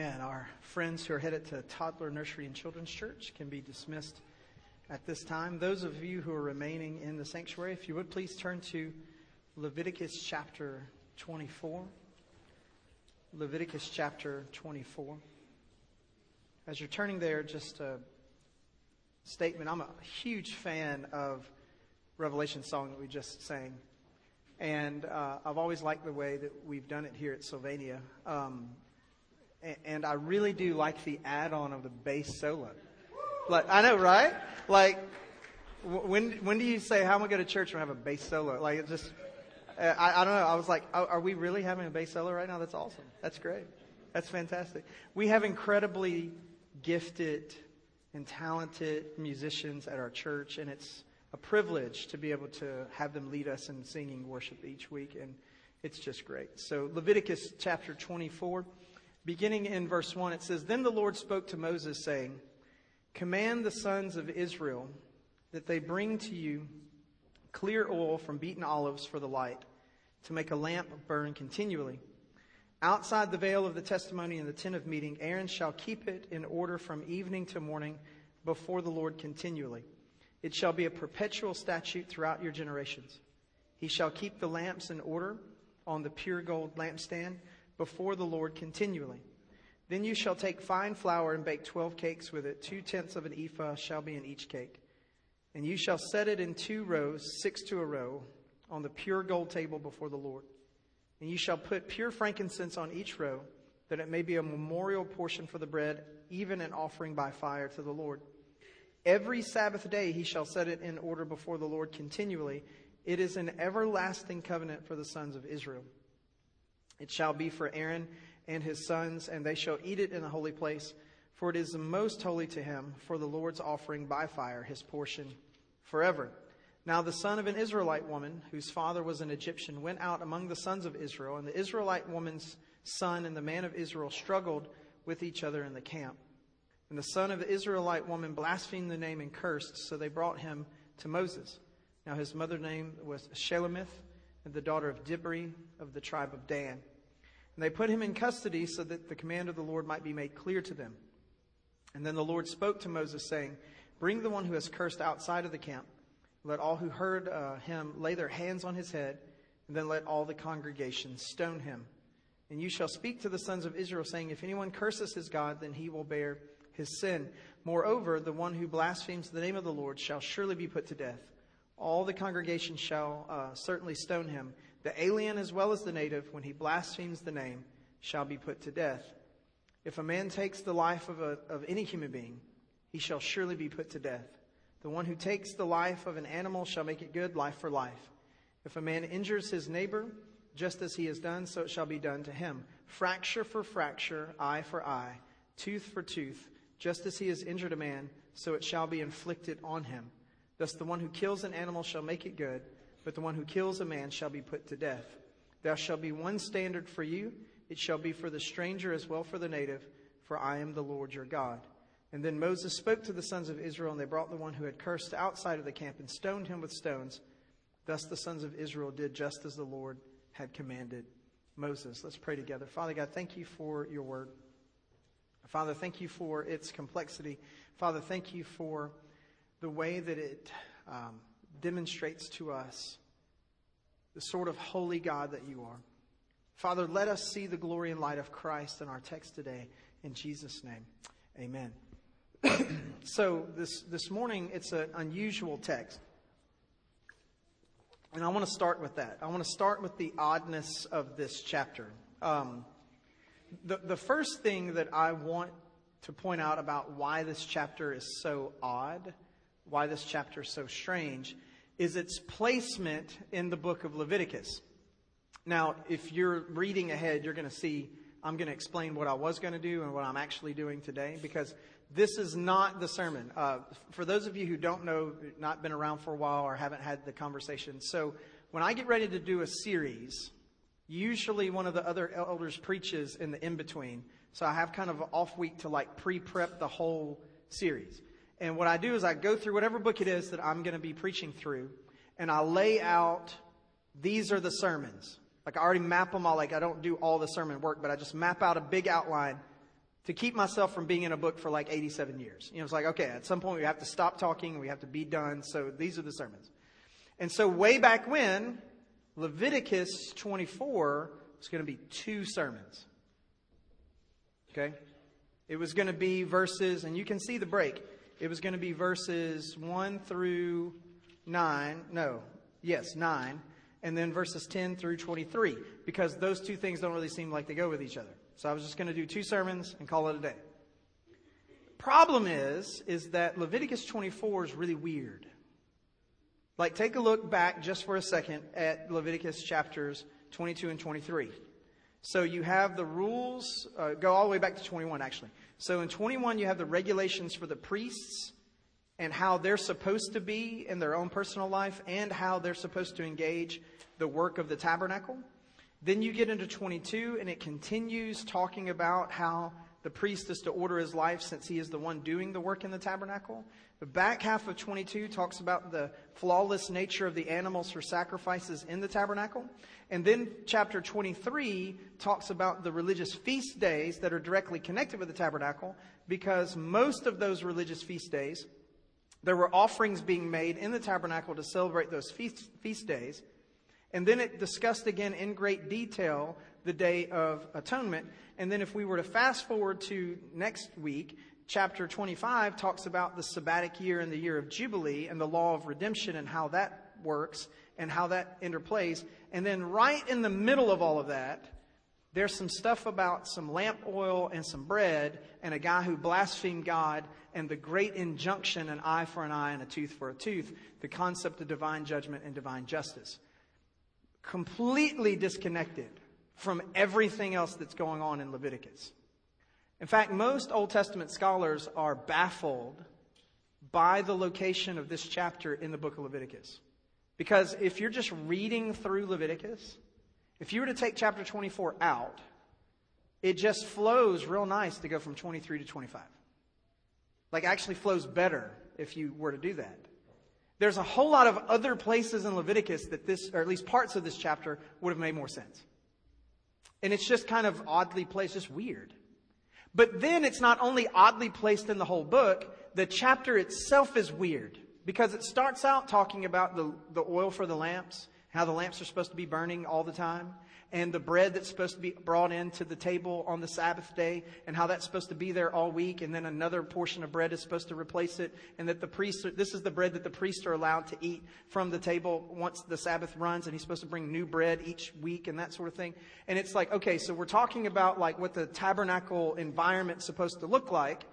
Amen. Our friends who are headed to Toddler Nursery and Children's Church can be dismissed at this time. Those of you who are remaining in the sanctuary, if you would please turn to Leviticus chapter 24. Leviticus chapter 24. As you're turning there, just a statement. I'm a huge fan of Revelation song that we just sang. And uh, I've always liked the way that we've done it here at Sylvania. Um, and I really do like the add-on of the bass solo. Like I know, right? Like when when do you say how am I going to church and have a bass solo? Like it just uh, I, I don't know. I was like, oh, are we really having a bass solo right now? That's awesome. That's great. That's fantastic. We have incredibly gifted and talented musicians at our church, and it's a privilege to be able to have them lead us in singing worship each week, and it's just great. So Leviticus chapter 24. Beginning in verse 1, it says, Then the Lord spoke to Moses, saying, Command the sons of Israel that they bring to you clear oil from beaten olives for the light, to make a lamp burn continually. Outside the veil of the testimony in the tent of meeting, Aaron shall keep it in order from evening to morning before the Lord continually. It shall be a perpetual statute throughout your generations. He shall keep the lamps in order on the pure gold lampstand before the Lord continually. Then you shall take fine flour and bake twelve cakes with it. Two tenths of an ephah shall be in each cake. And you shall set it in two rows, six to a row, on the pure gold table before the Lord. And you shall put pure frankincense on each row, that it may be a memorial portion for the bread, even an offering by fire to the Lord. Every Sabbath day he shall set it in order before the Lord continually. It is an everlasting covenant for the sons of Israel. It shall be for Aaron and his sons, and they shall eat it in the holy place, for it is the most holy to him, for the Lord's offering by fire, his portion forever. Now the son of an Israelite woman, whose father was an Egyptian, went out among the sons of Israel, and the Israelite woman's son and the man of Israel struggled with each other in the camp. And the son of the Israelite woman blasphemed the name and cursed, so they brought him to Moses. Now his mother's name was Shelomith, and the daughter of Dibri of the tribe of Dan. And they put him in custody so that the command of the Lord might be made clear to them. And then the Lord spoke to Moses, saying, Bring the one who has cursed outside of the camp. Let all who heard uh, him lay their hands on his head, and then let all the congregation stone him. And you shall speak to the sons of Israel, saying, If anyone curses his God, then he will bear his sin. Moreover, the one who blasphemes the name of the Lord shall surely be put to death. All the congregation shall uh, certainly stone him. The alien as well as the native, when he blasphemes the name, shall be put to death. If a man takes the life of, a, of any human being, he shall surely be put to death. The one who takes the life of an animal shall make it good, life for life. If a man injures his neighbor, just as he has done, so it shall be done to him. Fracture for fracture, eye for eye, tooth for tooth, just as he has injured a man, so it shall be inflicted on him. Thus the one who kills an animal shall make it good but the one who kills a man shall be put to death. There shall be one standard for you. It shall be for the stranger as well for the native, for I am the Lord your God. And then Moses spoke to the sons of Israel, and they brought the one who had cursed outside of the camp and stoned him with stones. Thus the sons of Israel did just as the Lord had commanded Moses. Let's pray together. Father God, thank you for your word. Father, thank you for its complexity. Father, thank you for the way that it um, demonstrates to us the sort of holy God that you are. Father, let us see the glory and light of Christ in our text today. In Jesus' name, amen. so, this, this morning, it's an unusual text. And I want to start with that. I want to start with the oddness of this chapter. Um, the, the first thing that I want to point out about why this chapter is so odd, why this chapter is so strange, is its placement in the book of Leviticus. Now, if you're reading ahead, you're going to see I'm going to explain what I was going to do and what I'm actually doing today because this is not the sermon. Uh, for those of you who don't know, not been around for a while or haven't had the conversation, so when I get ready to do a series, usually one of the other elders preaches in the in between. So I have kind of an off week to like pre prep the whole series. And what I do is I go through whatever book it is that I'm going to be preaching through, and I lay out these are the sermons. Like I already map them all. Like I don't do all the sermon work, but I just map out a big outline. to keep myself from being in a book for like 87 years. You know, it's like, okay, at some point we have to stop talking, we have to be done, so these are the sermons. And so, way back when, Leviticus 24 was going to be two sermons. Okay? It was going to be verses, and you can see the break. It was going to be verses 1 through 9. No, yes, 9. And then verses 10 through 23, because those two things don't really seem like they go with each other. So I was just going to do two sermons and call it a day. Problem is, is that Leviticus 24 is really weird. Like, take a look back just for a second at Leviticus chapters 22 and 23. So you have the rules, uh, go all the way back to 21, actually. So in 21, you have the regulations for the priests and how they're supposed to be in their own personal life and how they're supposed to engage the work of the tabernacle. Then you get into 22, and it continues talking about how the priest is to order his life since he is the one doing the work in the tabernacle. The back half of 22 talks about the flawless nature of the animals for sacrifices in the tabernacle. And then chapter 23 talks about the religious feast days that are directly connected with the tabernacle because most of those religious feast days, there were offerings being made in the tabernacle to celebrate those feast, feast days. And then it discussed again in great detail the Day of Atonement. And then if we were to fast forward to next week, chapter 25 talks about the sabbatic year and the year of Jubilee and the law of redemption and how that works and how that interplays. And then right in the middle of all of that, there's some stuff about some lamp oil and some bread and a guy who blasphemed God and the great injunction an eye for an eye and a tooth for a tooth, the concept of divine judgment and divine justice. Completely disconnected from everything else that's going on in Leviticus. In fact, most Old Testament scholars are baffled by the location of this chapter in the book of Leviticus. Because if you're just reading through Leviticus, if you were to take chapter 24 out, it just flows real nice to go from 23 to 25. Like, actually flows better if you were to do that. There's a whole lot of other places in Leviticus that this, or at least parts of this chapter, would have made more sense. And it's just kind of oddly placed, just weird. But then it's not only oddly placed in the whole book, the chapter itself is weird because it starts out talking about the, the oil for the lamps, how the lamps are supposed to be burning all the time, and the bread that's supposed to be brought into the table on the Sabbath day, and how that's supposed to be there all week, and then another portion of bread is supposed to replace it, and that the priests, are, this is the bread that the priests are allowed to eat from the table once the Sabbath runs, and he's supposed to bring new bread each week and that sort of thing. And it's like, okay, so we're talking about like what the tabernacle environment's supposed to look like.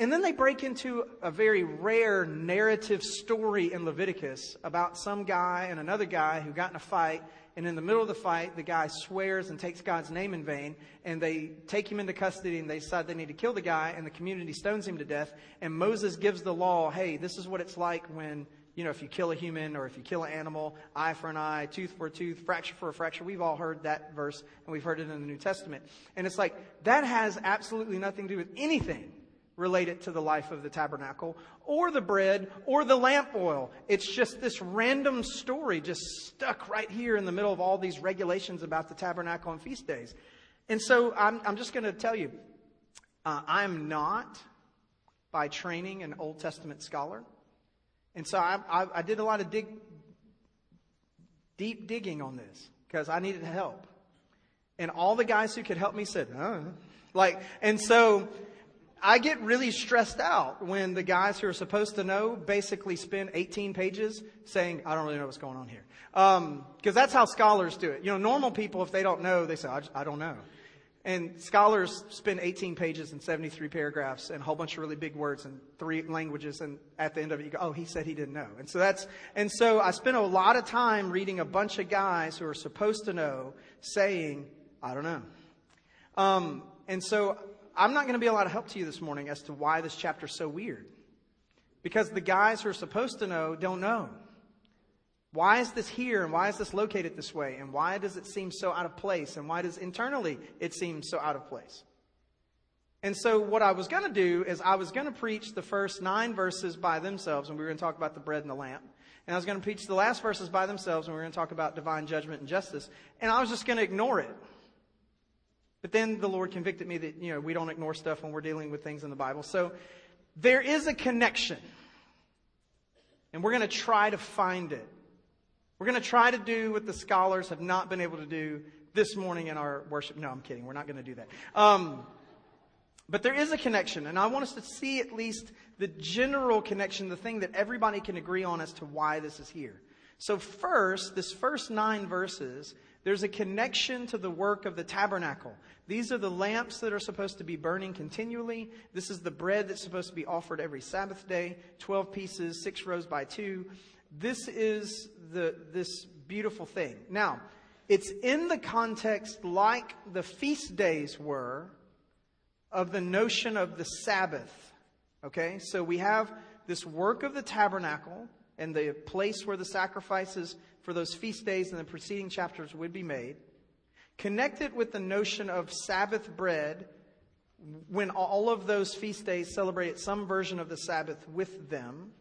And then they break into a very rare narrative story in Leviticus about some guy and another guy who got in a fight and in the middle of the fight, the guy swears and takes God's name in vain, and they take him into custody and they decide they need to kill the guy, and the community stones him to death. And Moses gives the law hey, this is what it's like when, you know, if you kill a human or if you kill an animal, eye for an eye, tooth for a tooth, fracture for a fracture. We've all heard that verse, and we've heard it in the New Testament. And it's like, that has absolutely nothing to do with anything related to the life of the tabernacle or the bread or the lamp oil. It's just this random story just stuck right here in the middle of all these regulations about the tabernacle and feast days. And so I'm, I'm just going to tell you, uh, I'm not by training an Old Testament scholar. And so I, I, I did a lot of dig, deep digging on this because I needed help. And all the guys who could help me said. Like, and so I get really stressed out when the guys who are supposed to know basically spend 18 pages saying, I don't really know what's going on here. Because um, that's how scholars do it. You know, normal people, if they don't know, they say, I, I don't know. And scholars spend 18 pages and 73 paragraphs and a whole bunch of really big words and three languages. And at the end of it, you go, oh, he said he didn't know. And so that's, and so I spent a lot of time reading a bunch of guys who are supposed to know saying, I don't know. Um, and so I'm not going to be a lot of help to you this morning as to why this chapter is so weird. Because the guys who are supposed to know don't know. Why is this here and why is this located this way? And why does it seem so out of place? And why does internally it seem so out of place? And so, what I was going to do is, I was going to preach the first nine verses by themselves, and we were going to talk about the bread and the lamp. And I was going to preach the last verses by themselves, and we were going to talk about divine judgment and justice. And I was just going to ignore it. But then the Lord convicted me that, you know, we don't ignore stuff when we're dealing with things in the Bible. So there is a connection. And we're going to try to find it. We're going to try to do what the scholars have not been able to do this morning in our worship. No, I'm kidding. We're not going to do that. Um, but there is a connection, and I want us to see at least the general connection, the thing that everybody can agree on as to why this is here. So, first, this first nine verses, there's a connection to the work of the tabernacle. These are the lamps that are supposed to be burning continually. This is the bread that's supposed to be offered every Sabbath day 12 pieces, six rows by two. This is the, this beautiful thing. Now, it's in the context like the feast days were of the notion of the Sabbath. Okay? So we have this work of the tabernacle and the place where the sacrifices for those feast days in the preceding chapters would be made. Connect it with the notion of Sabbath bread when all of those feast days celebrated some version of the Sabbath with them.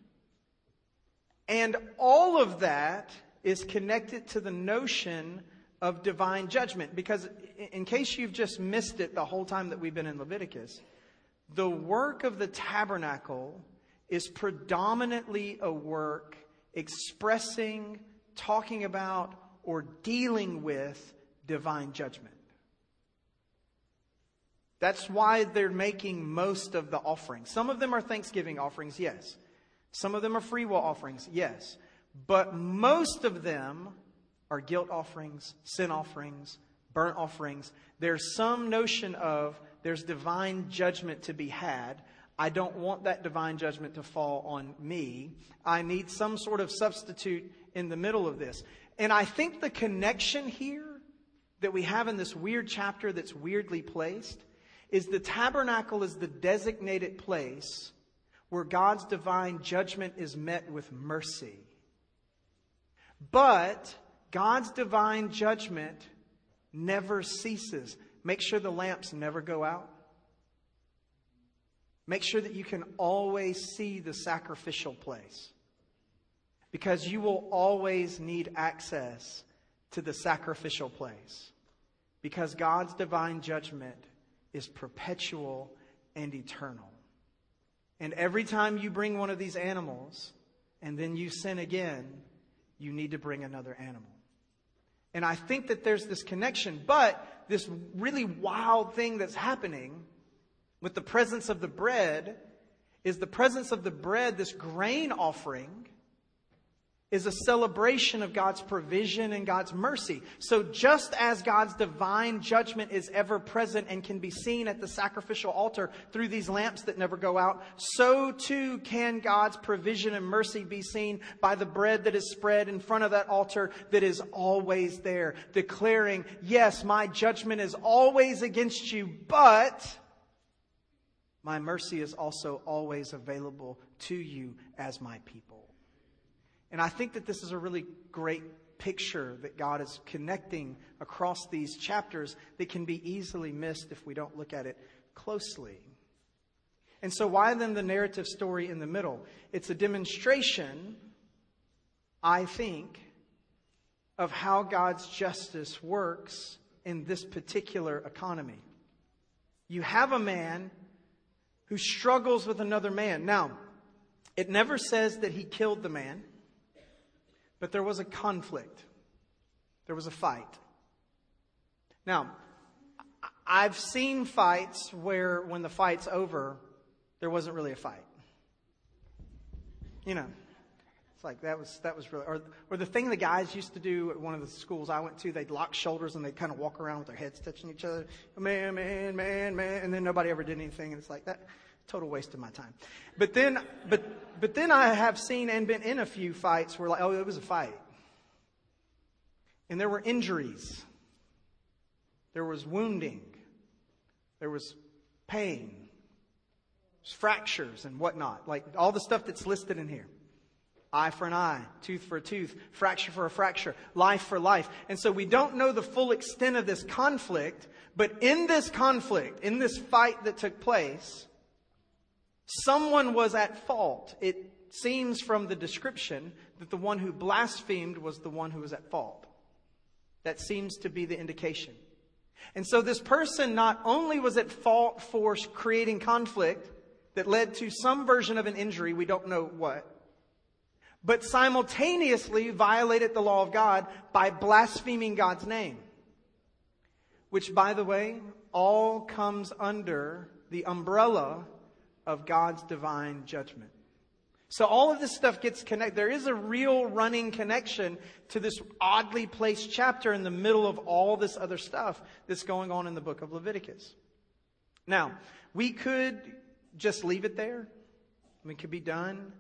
And all of that is connected to the notion of divine judgment. Because in case you've just missed it the whole time that we've been in Leviticus, the work of the tabernacle is predominantly a work expressing, talking about, or dealing with divine judgment. That's why they're making most of the offerings. Some of them are Thanksgiving offerings, yes. Some of them are free will offerings, yes. But most of them are guilt offerings, sin offerings, burnt offerings. There's some notion of there's divine judgment to be had. I don't want that divine judgment to fall on me. I need some sort of substitute in the middle of this. And I think the connection here that we have in this weird chapter that's weirdly placed is the tabernacle is the designated place where God's divine judgment is met with mercy. But God's divine judgment never ceases. Make sure the lamps never go out. Make sure that you can always see the sacrificial place. Because you will always need access to the sacrificial place. Because God's divine judgment is perpetual and eternal. And every time you bring one of these animals and then you sin again, you need to bring another animal. And I think that there's this connection, but this really wild thing that's happening with the presence of the bread is the presence of the bread, this grain offering, is a celebration of God's provision and God's mercy. So just as God's divine judgment is ever present and can be seen at the sacrificial altar through these lamps that never go out, so too can God's provision and mercy be seen by the bread that is spread in front of that altar that is always there, declaring, yes, my judgment is always against you, but my mercy is also always available to you as my people. And I think that this is a really great picture that God is connecting across these chapters that can be easily missed if we don't look at it closely. And so, why then the narrative story in the middle? It's a demonstration, I think, of how God's justice works in this particular economy. You have a man who struggles with another man. Now, it never says that he killed the man. But there was a conflict, there was a fight. Now, I've seen fights where when the fight's over, there wasn't really a fight. You know, it's like that was that was really or or the thing the guys used to do at one of the schools I went to, they'd lock shoulders and they'd kind of walk around with their heads touching each other. Man, man, man, man, and then nobody ever did anything, and it's like that total waste of my time. But then, but, but then I have seen and been in a few fights where like, oh, it was a fight. And there were injuries. There was wounding. There was pain. There's fractures and whatnot. Like all the stuff that's listed in here. Eye for an eye, tooth for a tooth, fracture for a fracture, life for life. And so we don't know the full extent of this conflict, but in this conflict, in this fight that took place, Someone was at fault. It seems from the description that the one who blasphemed was the one who was at fault. That seems to be the indication. And so this person not only was at fault for creating conflict that led to some version of an injury, we don't know what, but simultaneously violated the law of God by blaspheming God's name. Which, by the way, all comes under the umbrella of God's divine judgment. So all of this stuff gets connected. There is a real running connection to this oddly placed chapter in the middle of all this other stuff that's going on in the book of Leviticus. Now, we could just leave it there. We could be done.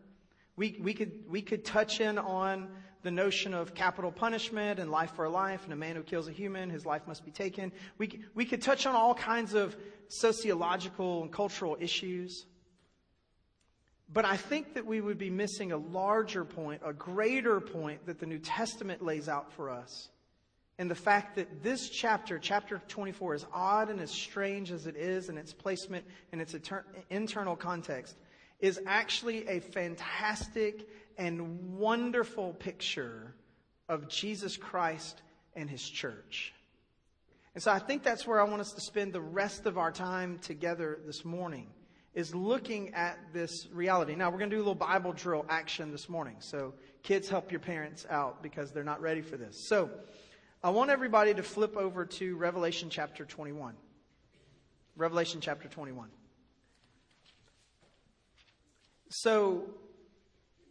We, we could, we could touch in on the notion of capital punishment and life for a life and a man who kills a human, his life must be taken. We, we could touch on all kinds of sociological and cultural issues. But I think that we would be missing a larger point, a greater point that the New Testament lays out for us. And the fact that this chapter, chapter 24, as odd and as strange as it is in its placement and its internal context, is actually a fantastic and wonderful picture of Jesus Christ and his church. And so I think that's where I want us to spend the rest of our time together this morning is looking at this reality. Now, we're going to do a little Bible drill action this morning. So, kids, help your parents out because they're not ready for this. So, I want everybody to flip over to Revelation chapter 21. Revelation chapter 21. So,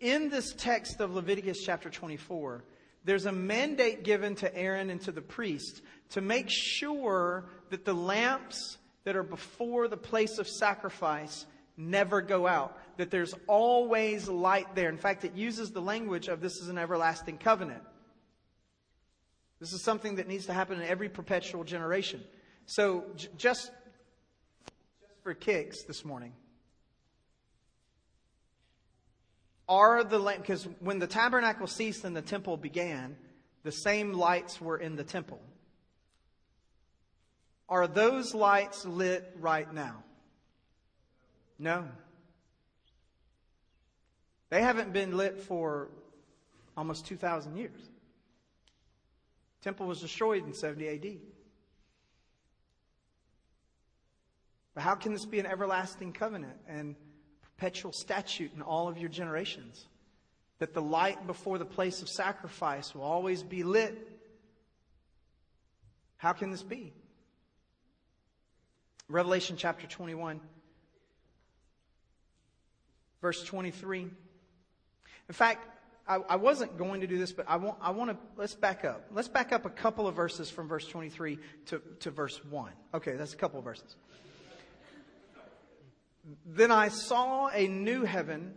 in this text of Leviticus chapter 24, there's a mandate given to Aaron and to the priest to make sure that the lamps that are before the place of sacrifice never go out, that there's always light there. In fact, it uses the language of this is an everlasting covenant. This is something that needs to happen in every perpetual generation. So, j- just, just for kicks this morning, are the because when the tabernacle ceased and the temple began, the same lights were in the temple. Are those lights lit right now? No. They haven't been lit for almost 2,000 years. Temple was destroyed in 70 AD. But how can this be an everlasting covenant and perpetual statute in all of your generations? That the light before the place of sacrifice will always be lit. How can this be? Revelation chapter 21, verse 23. In fact, I, I, wasn't going to do this, but I want, I want to, let's back up. Let's back up a couple of verses from verse 23 to, to verse 1. Okay, that's a couple of verses. Then I saw a new heaven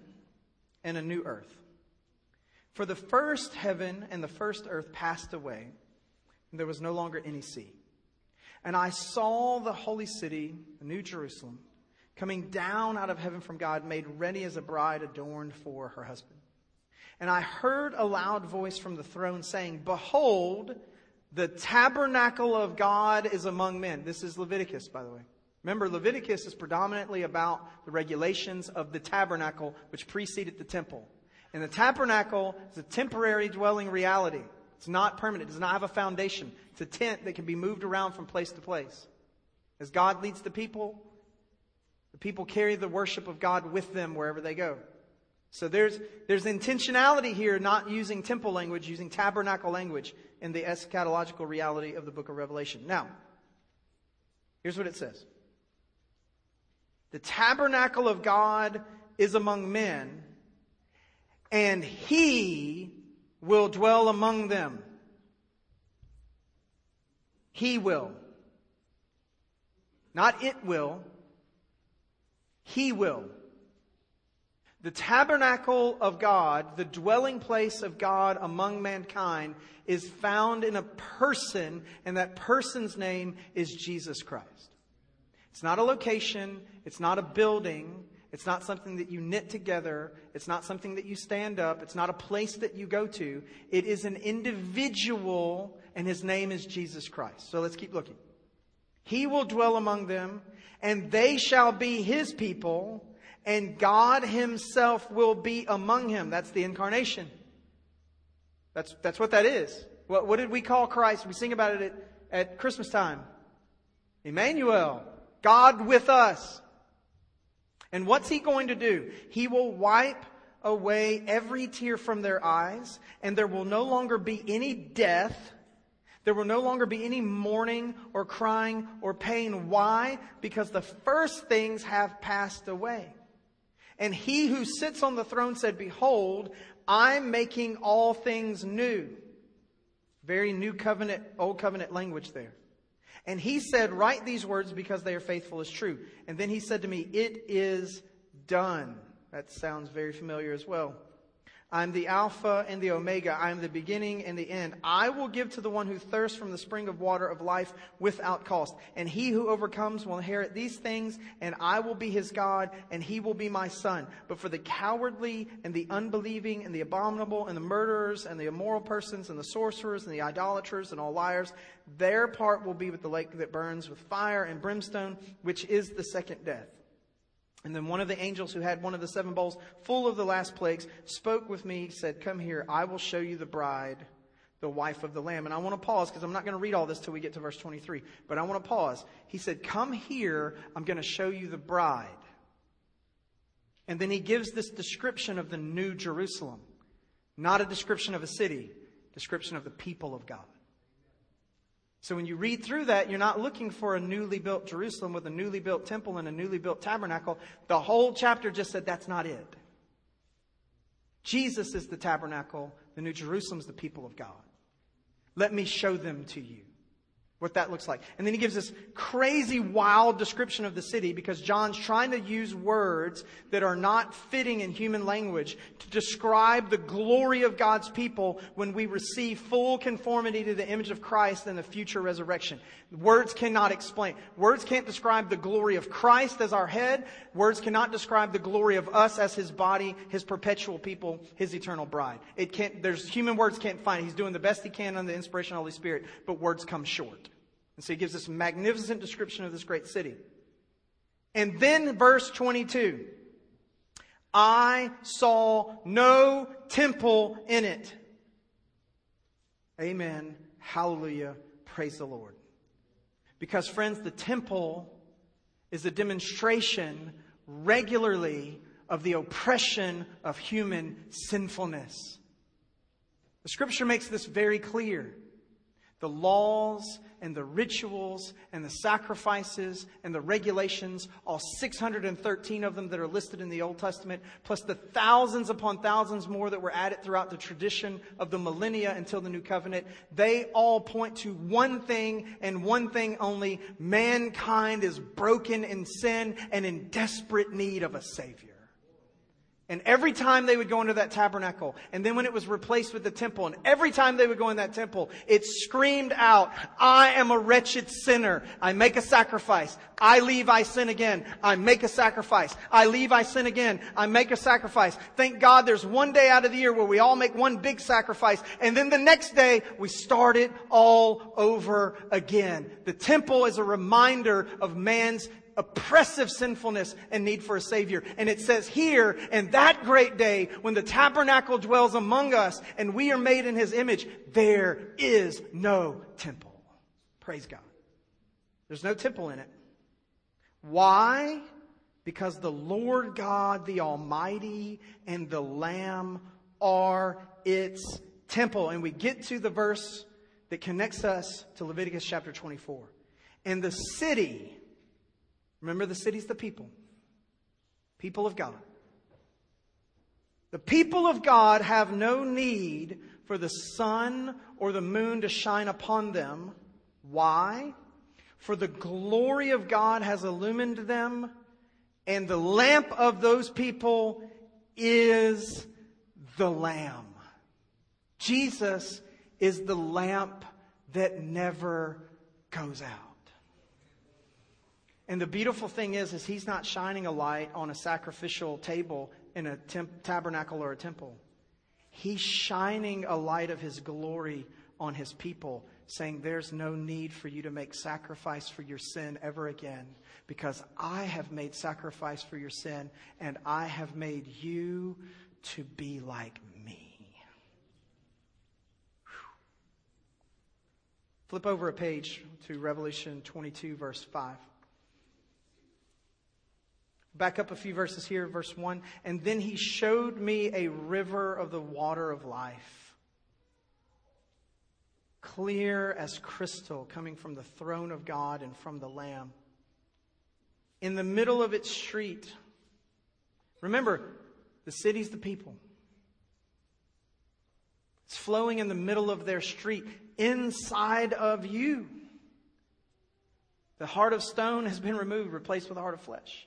and a new earth. For the first heaven and the first earth passed away, and there was no longer any sea. And I saw the holy city, the New Jerusalem, coming down out of heaven from God, made ready as a bride adorned for her husband. And I heard a loud voice from the throne saying, Behold, the tabernacle of God is among men. This is Leviticus, by the way. Remember, Leviticus is predominantly about the regulations of the tabernacle, which preceded the temple. And the tabernacle is a temporary dwelling reality. It's not permanent. It does not have a foundation. It's a tent that can be moved around from place to place. As God leads the people, the people carry the worship of God with them wherever they go. So there's, there's intentionality here, not using temple language, using tabernacle language in the eschatological reality of the book of Revelation. Now, here's what it says. The tabernacle of God is among men, and he will dwell among them. He will. Not it will. He will. The tabernacle of God, the dwelling place of God among mankind, is found in a person, and that person's name is Jesus Christ. It's not a location, it's not a building, it's not something that you knit together. It's not something that you stand up. It's not a place that you go to. It is an individual, and his name is Jesus Christ. So let's keep looking. He will dwell among them, and they shall be his people, and God himself will be among him. That's the incarnation. That's, that's what that is. What, what did we call Christ? We sing about it at, at Christmas time. Emmanuel, God with us. And what's he going to do? He will wipe away every tear from their eyes, and there will no longer be any death. There will no longer be any mourning or crying or pain. Why? Because the first things have passed away. And he who sits on the throne said, Behold, I'm making all things new. Very new covenant, old covenant language there. And he said, Write these words because they are faithful as true. And then he said to me, It is done. That sounds very familiar as well. I'm the Alpha and the Omega. I am the beginning and the end. I will give to the one who thirsts from the spring of water of life without cost. And he who overcomes will inherit these things, and I will be his God, and he will be my son. But for the cowardly and the unbelieving and the abominable and the murderers and the immoral persons and the sorcerers and the idolaters and all liars, their part will be with the lake that burns with fire and brimstone, which is the second death. And then one of the angels who had one of the seven bowls full of the last plagues spoke with me, said, Come here, I will show you the bride, the wife of the Lamb. And I want to pause because I'm not going to read all this till we get to verse 23. But I want to pause. He said, Come here, I'm going to show you the bride. And then he gives this description of the new Jerusalem. Not a description of a city, description of the people of God. So when you read through that, you're not looking for a newly built Jerusalem with a newly built temple and a newly built tabernacle. The whole chapter just said that's not it. Jesus is the tabernacle. The New Jerusalem is the people of God. Let me show them to you what that looks like. And then he gives this crazy, wild description of the city because John's trying to use words that are not fitting in human language to describe the glory of God's people when we receive full conformity to the image of Christ in the future resurrection. Words cannot explain. Words can't describe the glory of Christ as our head. Words cannot describe the glory of us as his body, his perpetual people, his eternal bride. It can't, there's human words can't find it. He's doing the best he can under the inspiration of the Holy Spirit, but words come short. And so he gives this magnificent description of this great city. And then verse 22. I saw no temple in it. Amen. Hallelujah. Praise the Lord. Because, friends, the temple is a demonstration regularly of the oppression of human sinfulness. The scripture makes this very clear. The laws and the rituals and the sacrifices and the regulations, all 613 of them that are listed in the Old Testament, plus the thousands upon thousands more that were added throughout the tradition of the millennia until the New Covenant, they all point to one thing and one thing only. Mankind is broken in sin and in desperate need of a Savior. And every time they would go into that tabernacle, and then when it was replaced with the temple, and every time they would go in that temple, it screamed out, I am a wretched sinner. I make a sacrifice. I leave, I sin again. I make a sacrifice. I leave, I sin again. I make a sacrifice. Thank God there's one day out of the year where we all make one big sacrifice, and then the next day we start it all over again. The temple is a reminder of man's oppressive sinfulness and need for a Savior. And it says here, in that great day, when the tabernacle dwells among us and we are made in His image, there is no temple. Praise God. There's no temple in it. Why? Because the Lord God, the Almighty, and the Lamb are its temple. And we get to the verse that connects us to Leviticus chapter 24. And the city Remember, the city's the people. People of God. The people of God have no need for the sun or the moon to shine upon them. Why? For the glory of God has illumined them, and the lamp of those people is the Lamb. Jesus is the lamp that never goes out. And the beautiful thing is, is he's not shining a light on a sacrificial table in a temp- tabernacle or a temple. He's shining a light of his glory on his people, saying, There's no need for you to make sacrifice for your sin ever again, because I have made sacrifice for your sin, and I have made you to be like me. Flip over a page to Revelation 22, verse 5. Back up a few verses here, verse 1. And then he showed me a river of the water of life, clear as crystal, coming from the throne of God and from the Lamb. In the middle of its street, remember, the city's the people. It's flowing in the middle of their street, inside of you. The heart of stone has been removed, replaced with a heart of flesh.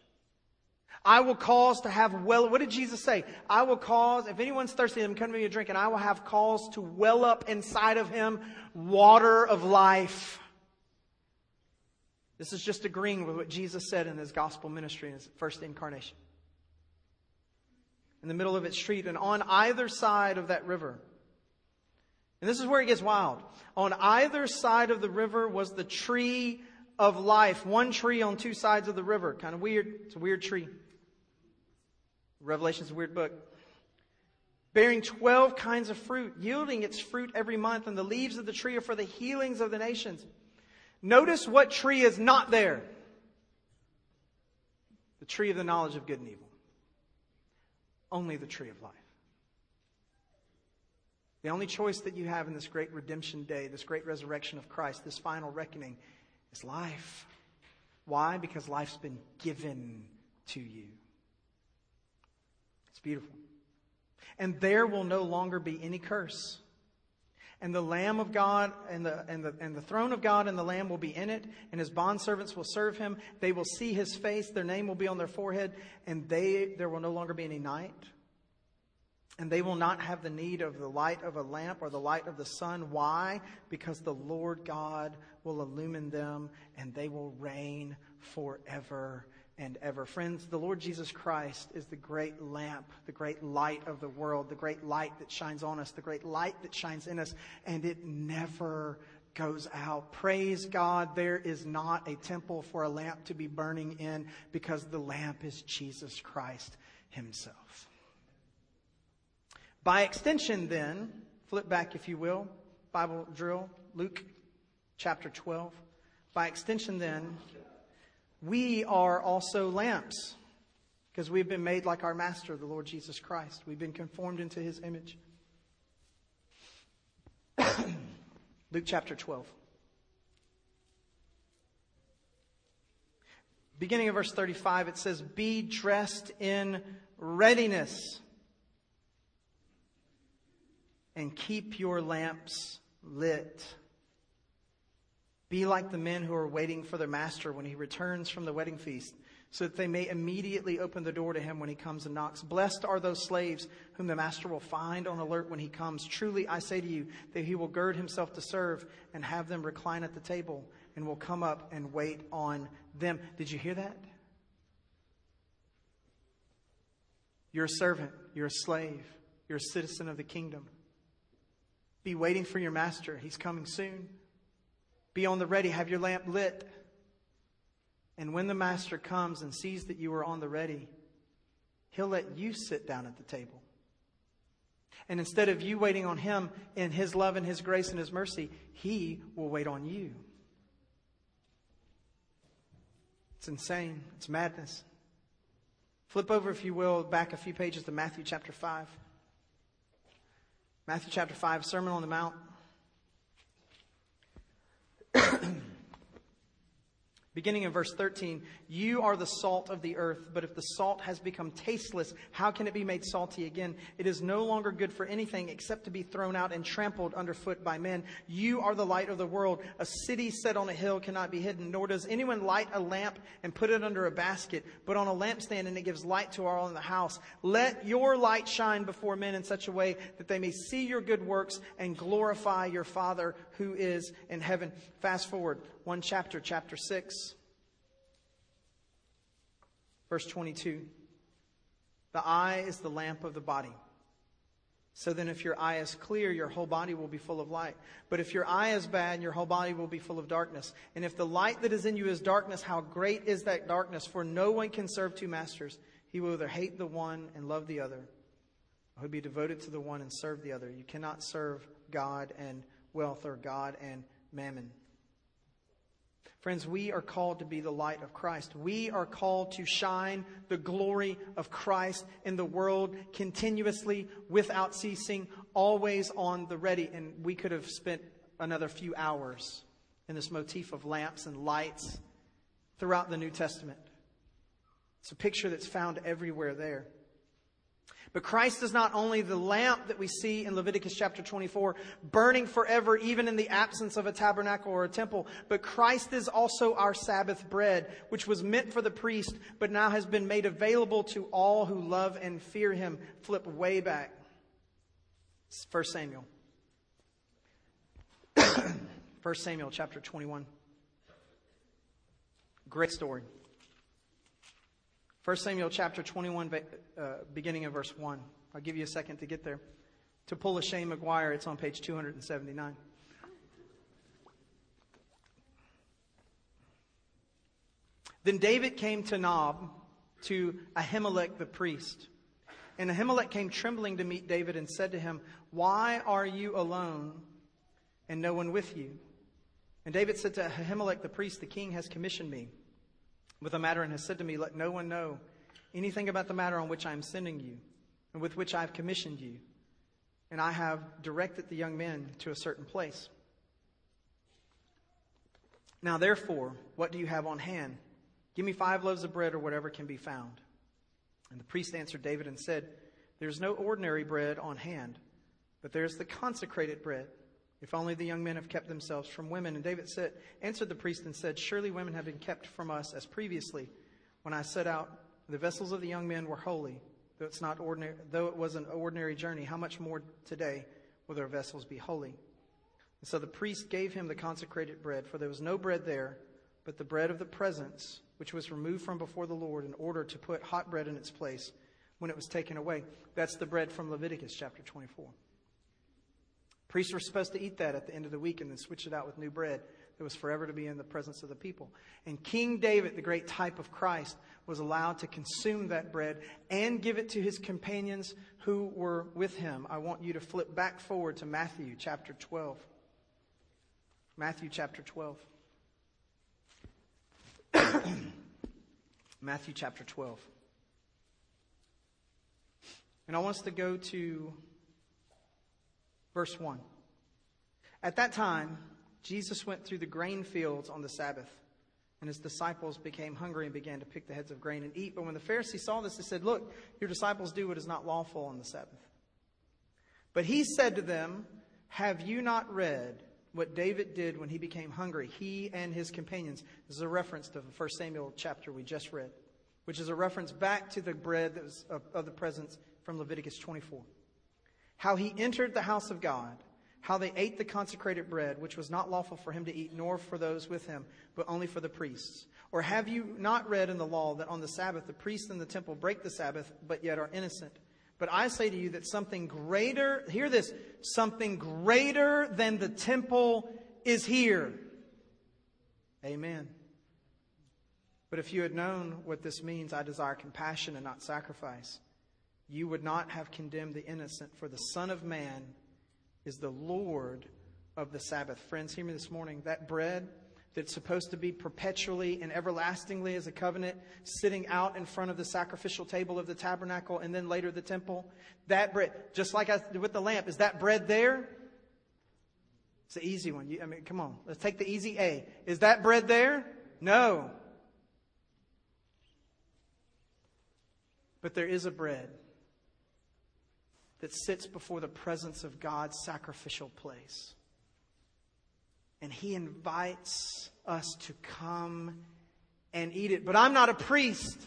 I will cause to have well, what did Jesus say? I will cause, if anyone's thirsty, them come to me a drink, and I will have cause to well up inside of him water of life. This is just agreeing with what Jesus said in his gospel ministry in his first incarnation. In the middle of its street, and on either side of that river, and this is where it gets wild. On either side of the river was the tree of life. One tree on two sides of the river. Kind of weird. It's a weird tree. Revelation's a weird book. Bearing 12 kinds of fruit, yielding its fruit every month, and the leaves of the tree are for the healings of the nations. Notice what tree is not there. The tree of the knowledge of good and evil. Only the tree of life. The only choice that you have in this great redemption day, this great resurrection of Christ, this final reckoning, is life. Why? Because life's been given to you. Beautiful. And there will no longer be any curse. And the Lamb of God and the, and, the, and the throne of God and the Lamb will be in it, and his bondservants will serve him. They will see his face, their name will be on their forehead, and they, there will no longer be any night and they will not have the need of the light of a lamp or the light of the sun. Why? Because the Lord God will illumine them and they will reign forever and ever. Friends, the Lord Jesus Christ is the great lamp, the great light of the world, the great light that shines on us, the great light that shines in us, and it never goes out. Praise God, there is not a temple for a lamp to be burning in because the lamp is Jesus Christ Himself. By extension, then, flip back if you will, Bible drill, Luke chapter 12. By extension, then, we are also lamps because we've been made like our Master, the Lord Jesus Christ. We've been conformed into his image. Luke chapter 12. Beginning of verse 35, it says, Be dressed in readiness and keep your lamps lit. Be like the men who are waiting for their master when he returns from the wedding feast, so that they may immediately open the door to him when he comes and knocks. Blessed are those slaves whom the master will find on alert when he comes. Truly, I say to you that he will gird himself to serve and have them recline at the table and will come up and wait on them. Did you hear that? You're a servant, you're a slave, you're a citizen of the kingdom. Be waiting for your master. He's coming soon. Be on the ready. Have your lamp lit. And when the master comes and sees that you are on the ready, he'll let you sit down at the table. And instead of you waiting on him in his love and his grace and his mercy, he will wait on you. It's insane. It's madness. Flip over, if you will, back a few pages to Matthew chapter 5. Matthew chapter 5, Sermon on the Mount. Beginning in verse 13, you are the salt of the earth, but if the salt has become tasteless, how can it be made salty again? It is no longer good for anything except to be thrown out and trampled underfoot by men. You are the light of the world. A city set on a hill cannot be hidden, nor does anyone light a lamp and put it under a basket, but on a lampstand, and it gives light to all in the house. Let your light shine before men in such a way that they may see your good works and glorify your Father who is in heaven. Fast forward one chapter, chapter 6, verse 22. The eye is the lamp of the body. So then, if your eye is clear, your whole body will be full of light. But if your eye is bad, your whole body will be full of darkness. And if the light that is in you is darkness, how great is that darkness? For no one can serve two masters. He will either hate the one and love the other, or be devoted to the one and serve the other. You cannot serve God and wealth or God and mammon. Friends, we are called to be the light of Christ. We are called to shine the glory of Christ in the world continuously, without ceasing, always on the ready. And we could have spent another few hours in this motif of lamps and lights throughout the New Testament. It's a picture that's found everywhere there. But Christ is not only the lamp that we see in Leviticus chapter 24, burning forever, even in the absence of a tabernacle or a temple, but Christ is also our Sabbath bread, which was meant for the priest, but now has been made available to all who love and fear him. Flip way back. 1 Samuel. 1 Samuel chapter 21. Great story. 1 Samuel chapter 21, uh, beginning of verse 1. I'll give you a second to get there. To pull a Shane McGuire, it's on page 279. Then David came to Nob to Ahimelech the priest. And Ahimelech came trembling to meet David and said to him, Why are you alone and no one with you? And David said to Ahimelech the priest, The king has commissioned me with a matter and has said to me, Let no one know anything about the matter on which I am sending you and with which I have commissioned you. And I have directed the young men to a certain place. Now, therefore, what do you have on hand? Give me five loaves of bread or whatever can be found. And the priest answered David and said, There is no ordinary bread on hand, but there is the consecrated bread if only the young men have kept themselves from women. And David said, answered the priest and said, Surely women have been kept from us as previously. When I set out, the vessels of the young men were holy, though it's not ordinary, though it was an ordinary journey. How much more today will their vessels be holy? And so the priest gave him the consecrated bread, for there was no bread there, but the bread of the presence, which was removed from before the Lord in order to put hot bread in its place when it was taken away. That's the bread from Leviticus chapter 24. Priests were supposed to eat that at the end of the week and then switch it out with new bread that was forever to be in the presence of the people. And King David, the great type of Christ, was allowed to consume that bread and give it to his companions who were with him. I want you to flip back forward to Matthew chapter 12. Matthew chapter 12. Matthew chapter 12. And I want us to go to Verse 1. At that time, Jesus went through the grain fields on the Sabbath, and his disciples became hungry and began to pick the heads of grain and eat. But when the Pharisees saw this, they said, Look, your disciples do what is not lawful on the Sabbath. But he said to them, Have you not read what David did when he became hungry, he and his companions? This is a reference to the 1 Samuel chapter we just read, which is a reference back to the bread was of, of the presence from Leviticus 24 how he entered the house of God, how they ate the consecrated bread, which was not lawful for him to eat, nor for those with him, but only for the priests? Or have you not read in the law that on the Sabbath the priests in the temple break the Sabbath, but yet are innocent? But I say to you that something greater, hear this, something greater than the temple is here. Amen. But if you had known what this means, I desire compassion and not sacrifice you would not have condemned the innocent, for the Son of Man is the Lord of the Sabbath. Friends, hear me this morning. That bread that's supposed to be perpetually and everlastingly as a covenant sitting out in front of the sacrificial table of the tabernacle and then later the temple, that bread, just like I did with the lamp, is that bread there? It's the easy one. I mean, come on. Let's take the easy A. Is that bread there? No. But there is a bread that sits before the presence of God's sacrificial place. And he invites us to come and eat it. But I'm not a priest.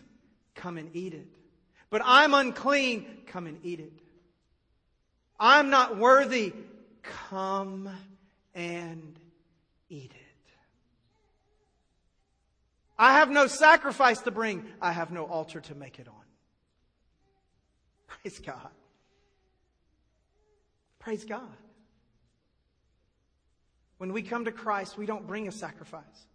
Come and eat it. But I'm unclean. Come and eat it. I'm not worthy. Come and eat it. I have no sacrifice to bring. I have no altar to make it on. Praise God. Praise God. When we come to Christ, we don't bring a sacrifice.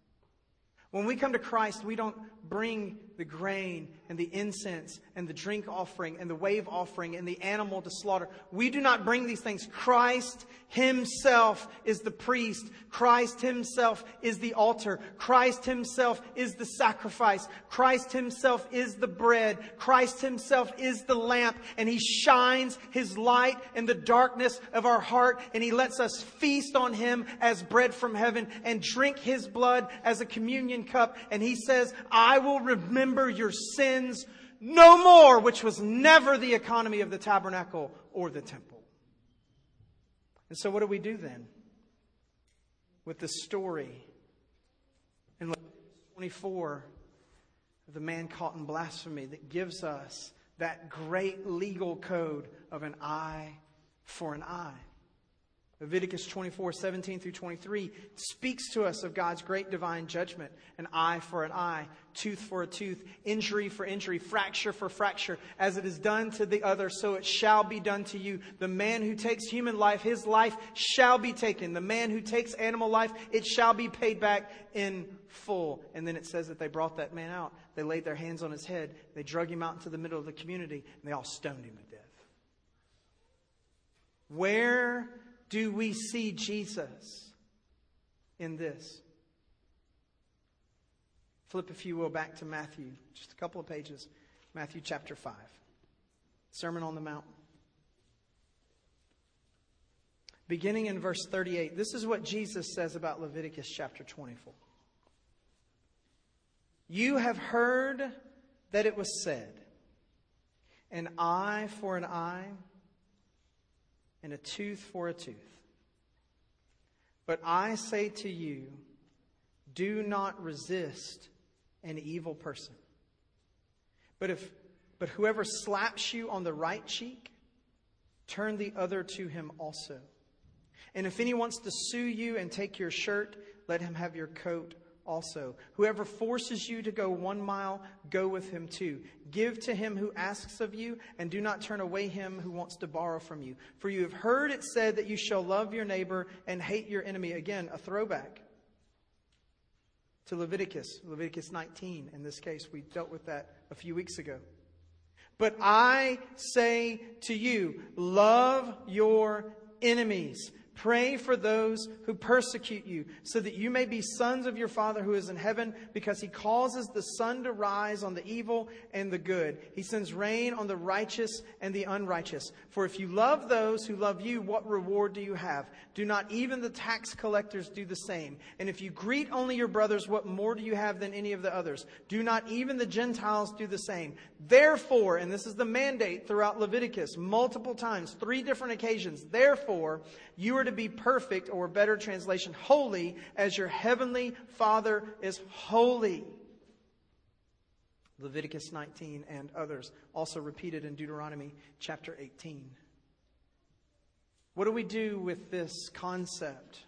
When we come to Christ, we don't bring the grain and the incense and the drink offering and the wave offering and the animal to slaughter. We do not bring these things. Christ Himself is the priest. Christ Himself is the altar. Christ Himself is the sacrifice. Christ Himself is the bread. Christ Himself is the lamp. And He shines His light in the darkness of our heart. And He lets us feast on Him as bread from heaven and drink His blood as a communion cup. And He says, I will remember your sins no more, which was never the economy of the tabernacle or the temple. And so, what do we do then with the story in 24 of the man caught in blasphemy that gives us that great legal code of an eye for an eye? Leviticus 24, 17 through 23 speaks to us of God's great divine judgment an eye for an eye, tooth for a tooth, injury for injury, fracture for fracture. As it is done to the other, so it shall be done to you. The man who takes human life, his life shall be taken. The man who takes animal life, it shall be paid back in full. And then it says that they brought that man out. They laid their hands on his head. They drug him out into the middle of the community, and they all stoned him to death. Where do we see Jesus in this? Flip, if you will, back to Matthew, just a couple of pages. Matthew chapter 5, Sermon on the Mount. Beginning in verse 38, this is what Jesus says about Leviticus chapter 24. You have heard that it was said, an eye for an eye and a tooth for a tooth. But I say to you, do not resist an evil person. But if but whoever slaps you on the right cheek, turn the other to him also. And if any wants to sue you and take your shirt, let him have your coat also. Whoever forces you to go one mile, go with him too. Give to him who asks of you, and do not turn away him who wants to borrow from you. For you have heard it said that you shall love your neighbor and hate your enemy. Again, a throwback to Leviticus, Leviticus 19. In this case, we dealt with that a few weeks ago. But I say to you, love your enemies. Pray for those who persecute you, so that you may be sons of your Father who is in heaven, because he causes the sun to rise on the evil and the good. He sends rain on the righteous and the unrighteous. For if you love those who love you, what reward do you have? Do not even the tax collectors do the same? And if you greet only your brothers, what more do you have than any of the others? Do not even the Gentiles do the same? Therefore, and this is the mandate throughout Leviticus, multiple times, three different occasions, therefore, you are to be perfect, or better translation, holy, as your heavenly Father is holy. Leviticus 19 and others, also repeated in Deuteronomy chapter 18. What do we do with this concept?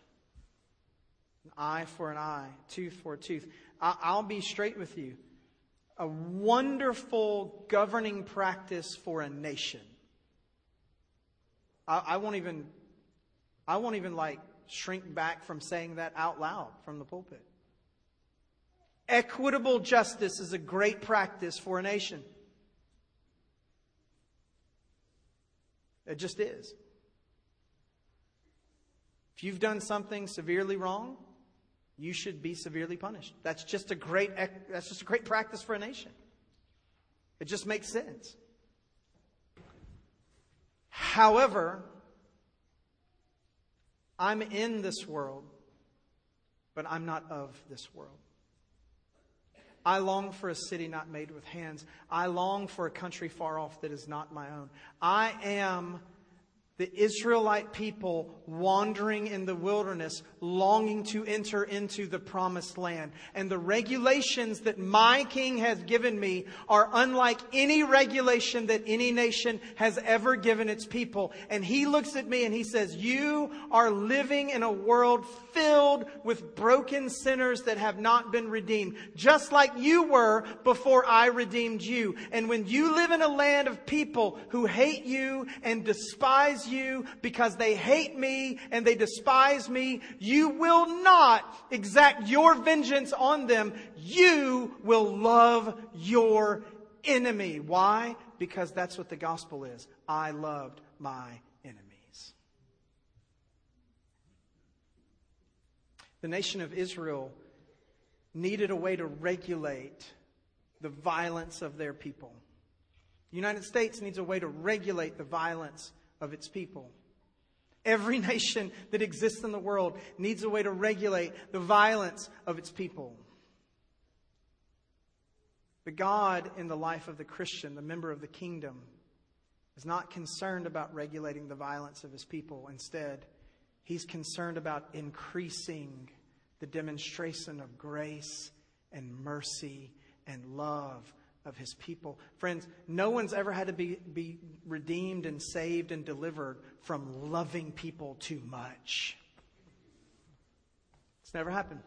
An eye for an eye, tooth for a tooth. I'll be straight with you. A wonderful governing practice for a nation. I, won't even I won't even like shrink back from saying that out loud from the pulpit. Equitable justice is a great practice for a nation. It just is. If you've done something severely wrong, you should be severely punished. That's just a great that's just a great practice for a nation. It just makes sense. However, I'm in this world, but I'm not of this world. I long for a city not made with hands. I long for a country far off that is not my own. I am the Israelite people wandering in the wilderness, longing to enter into the promised land. And the regulations that my king has given me are unlike any regulation that any nation has ever given its people. And he looks at me and he says, You are living in a world filled with broken sinners that have not been redeemed, just like you were before I redeemed you. And when you live in a land of people who hate you and despise despise you because they hate me and they despise me, you will not exact your vengeance on them. You will love your enemy. Why? Because that's what the gospel is. I loved my enemies. The nation of Israel needed a way to regulate the violence of their people. The United States needs a way to regulate the violence of its people. Every nation that exists in the world needs a way to regulate the violence of its people. But God, in the life of the Christian, the member of the kingdom, is not concerned about regulating the violence of his people. Instead, he's concerned about increasing the demonstration of grace and mercy and love of his people. Friends, no one's ever had to be, be redeemed and saved and delivered from loving people too much. It's never happened.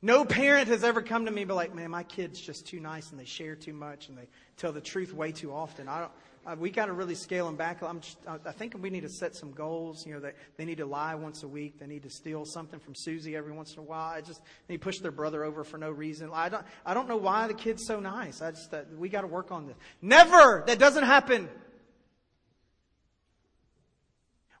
No parent has ever come to me and be like, man, my kid's just too nice and they share too much and they tell the truth way too often. I don't, uh, we got to really scale them back. Just, I think we need to set some goals. You know, they, they need to lie once a week. They need to steal something from Susie every once in a while. I just they push their brother over for no reason. I don't I don't know why the kid's so nice. I just uh, we got to work on this. Never that doesn't happen.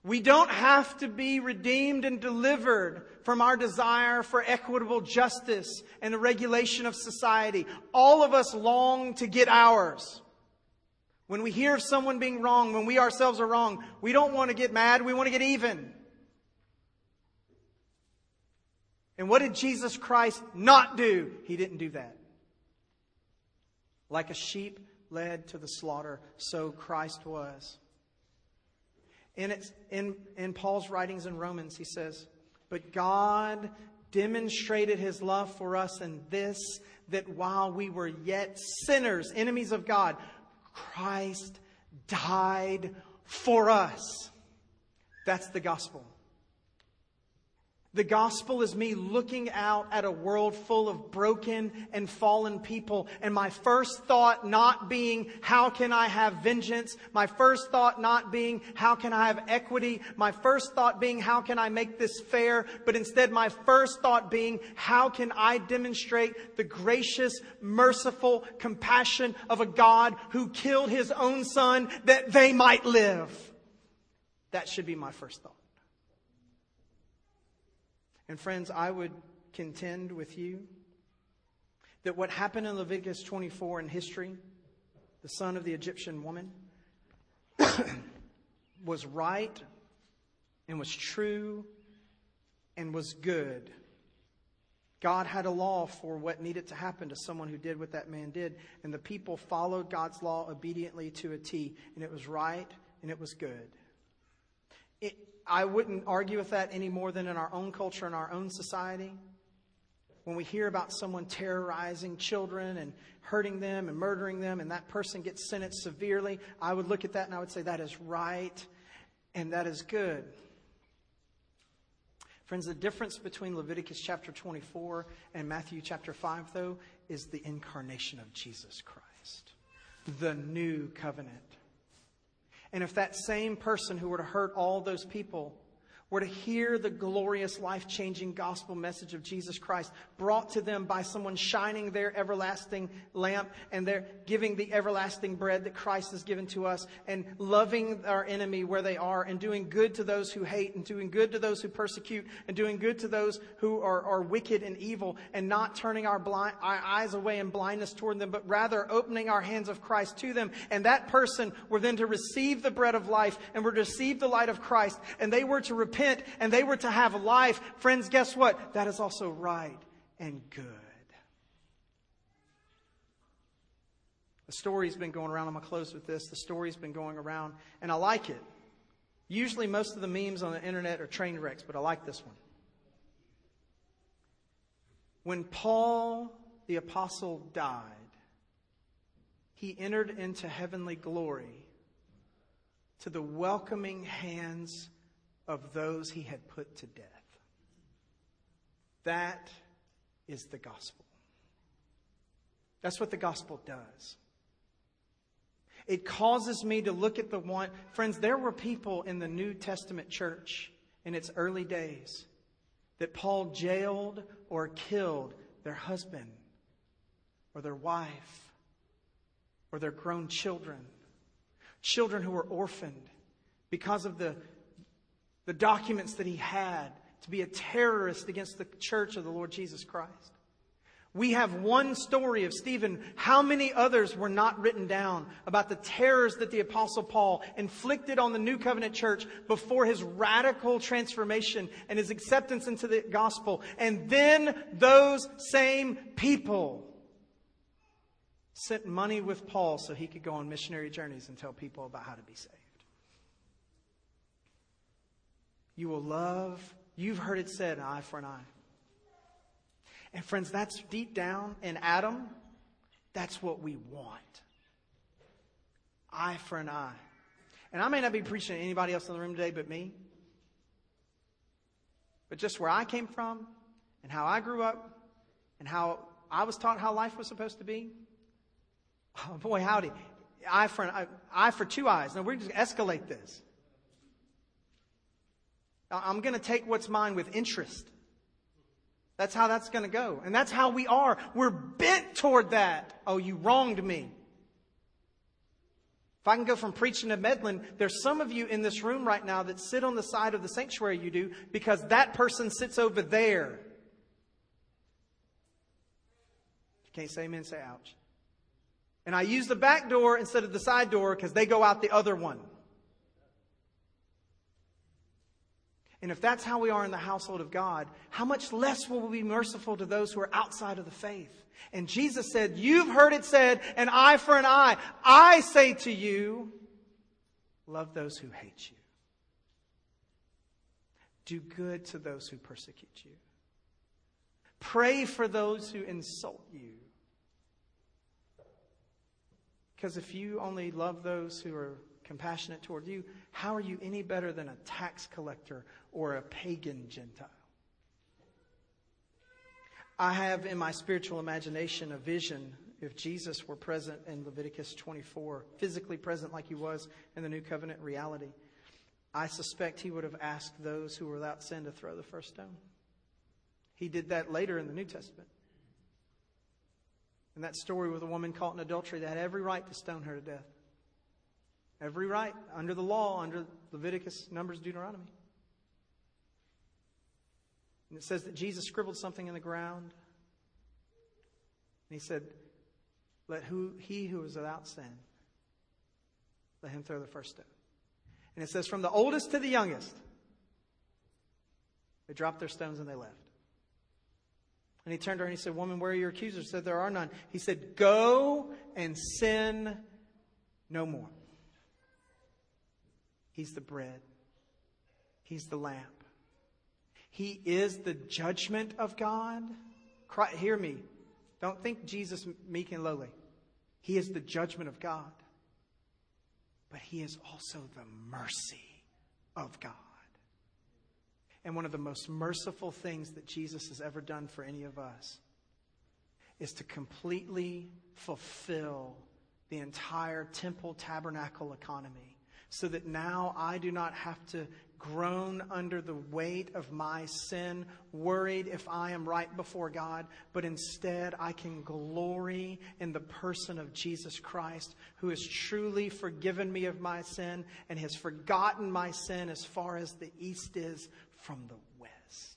We don't have to be redeemed and delivered from our desire for equitable justice and the regulation of society. All of us long to get ours. When we hear of someone being wrong, when we ourselves are wrong, we don't want to get mad, we want to get even. And what did Jesus Christ not do? He didn't do that. Like a sheep led to the slaughter, so Christ was. It's in, in Paul's writings in Romans, he says, But God demonstrated his love for us in this, that while we were yet sinners, enemies of God, Christ died for us. That's the gospel. The gospel is me looking out at a world full of broken and fallen people, and my first thought not being, how can I have vengeance? My first thought not being, how can I have equity? My first thought being, how can I make this fair? But instead, my first thought being, how can I demonstrate the gracious, merciful compassion of a God who killed his own son that they might live? That should be my first thought. And friends, I would contend with you that what happened in Leviticus 24 in history, the son of the Egyptian woman, was right and was true and was good. God had a law for what needed to happen to someone who did what that man did, and the people followed God's law obediently to a T, and it was right and it was good. It, I wouldn't argue with that any more than in our own culture and our own society. When we hear about someone terrorizing children and hurting them and murdering them, and that person gets sentenced severely, I would look at that and I would say that is right and that is good. Friends, the difference between Leviticus chapter 24 and Matthew chapter 5, though, is the incarnation of Jesus Christ, the new covenant. And if that same person who were to hurt all those people were to hear the glorious, life changing gospel message of Jesus Christ brought to them by someone shining their everlasting lamp and they're giving the everlasting bread that Christ has given to us and loving our enemy where they are and doing good to those who hate and doing good to those who persecute and doing good to those who are, are wicked and evil and not turning our, blind, our eyes away in blindness toward them, but rather opening our hands of Christ to them. And that person were then to receive the bread of life and were to receive the light of Christ and they were to repent repent and they were to have life, friends, guess what? That is also right and good. The story's been going around. I'm going to close with this. The story's been going around, and I like it. Usually, most of the memes on the internet are train wrecks, but I like this one. When Paul the apostle died, he entered into heavenly glory to the welcoming hands of those he had put to death. That is the gospel. That's what the gospel does. It causes me to look at the one. Friends, there were people in the New Testament church in its early days that Paul jailed or killed their husband or their wife or their grown children, children who were orphaned because of the, the documents that he had to be a terrorist against the church of the Lord Jesus Christ. We have one story of Stephen. How many others were not written down about the terrors that the apostle Paul inflicted on the new covenant church before his radical transformation and his acceptance into the gospel? And then those same people sent money with Paul so he could go on missionary journeys and tell people about how to be saved. You will love, you've heard it said, eye for an eye. And friends, that's deep down in Adam, that's what we want. Eye for an eye. And I may not be preaching to anybody else in the room today but me. But just where I came from and how I grew up and how I was taught how life was supposed to be. Oh boy, howdy. Eye for an eye, eye for two eyes. Now we're just escalate this. I'm going to take what's mine with interest. That's how that's going to go. And that's how we are. We're bent toward that. Oh, you wronged me. If I can go from preaching to meddling, there's some of you in this room right now that sit on the side of the sanctuary you do because that person sits over there. You can't say amen, say ouch. And I use the back door instead of the side door because they go out the other one. And if that's how we are in the household of God, how much less will we be merciful to those who are outside of the faith? And Jesus said, You've heard it said, an eye for an eye. I say to you, love those who hate you. Do good to those who persecute you. Pray for those who insult you. Because if you only love those who are compassionate toward you, how are you any better than a tax collector or a pagan Gentile? I have in my spiritual imagination a vision if Jesus were present in Leviticus 24, physically present like he was in the new covenant reality. I suspect he would have asked those who were without sin to throw the first stone. He did that later in the New Testament. And that story with a woman caught in adultery that had every right to stone her to death. Every right under the law, under Leviticus, Numbers, Deuteronomy. And it says that Jesus scribbled something in the ground. And he said, Let who, he who is without sin, let him throw the first stone. And it says, From the oldest to the youngest, they dropped their stones and they left. And he turned to her and he said, Woman, where are your accusers? Said, There are none. He said, Go and sin no more. He's the bread. He's the lamp. He is the judgment of God. Cry, hear me. Don't think Jesus meek and lowly. He is the judgment of God. But he is also the mercy of God. And one of the most merciful things that Jesus has ever done for any of us is to completely fulfill the entire temple tabernacle economy so that now I do not have to groan under the weight of my sin, worried if I am right before God, but instead I can glory in the person of Jesus Christ, who has truly forgiven me of my sin and has forgotten my sin as far as the east is from the west.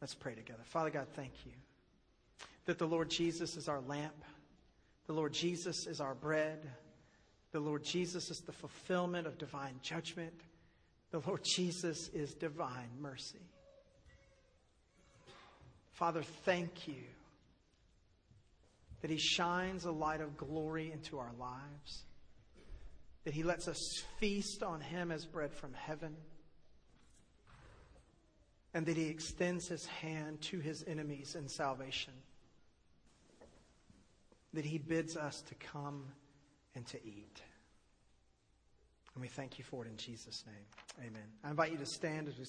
Let's pray together. Father God, thank you that the Lord Jesus is our lamp, the Lord Jesus is our bread. The Lord Jesus is the fulfillment of divine judgment. The Lord Jesus is divine mercy. Father, thank you that He shines a light of glory into our lives, that He lets us feast on Him as bread from heaven, and that He extends His hand to His enemies in salvation, that He bids us to come and to eat. And we thank you for it in Jesus' name. Amen. I invite you to stand as we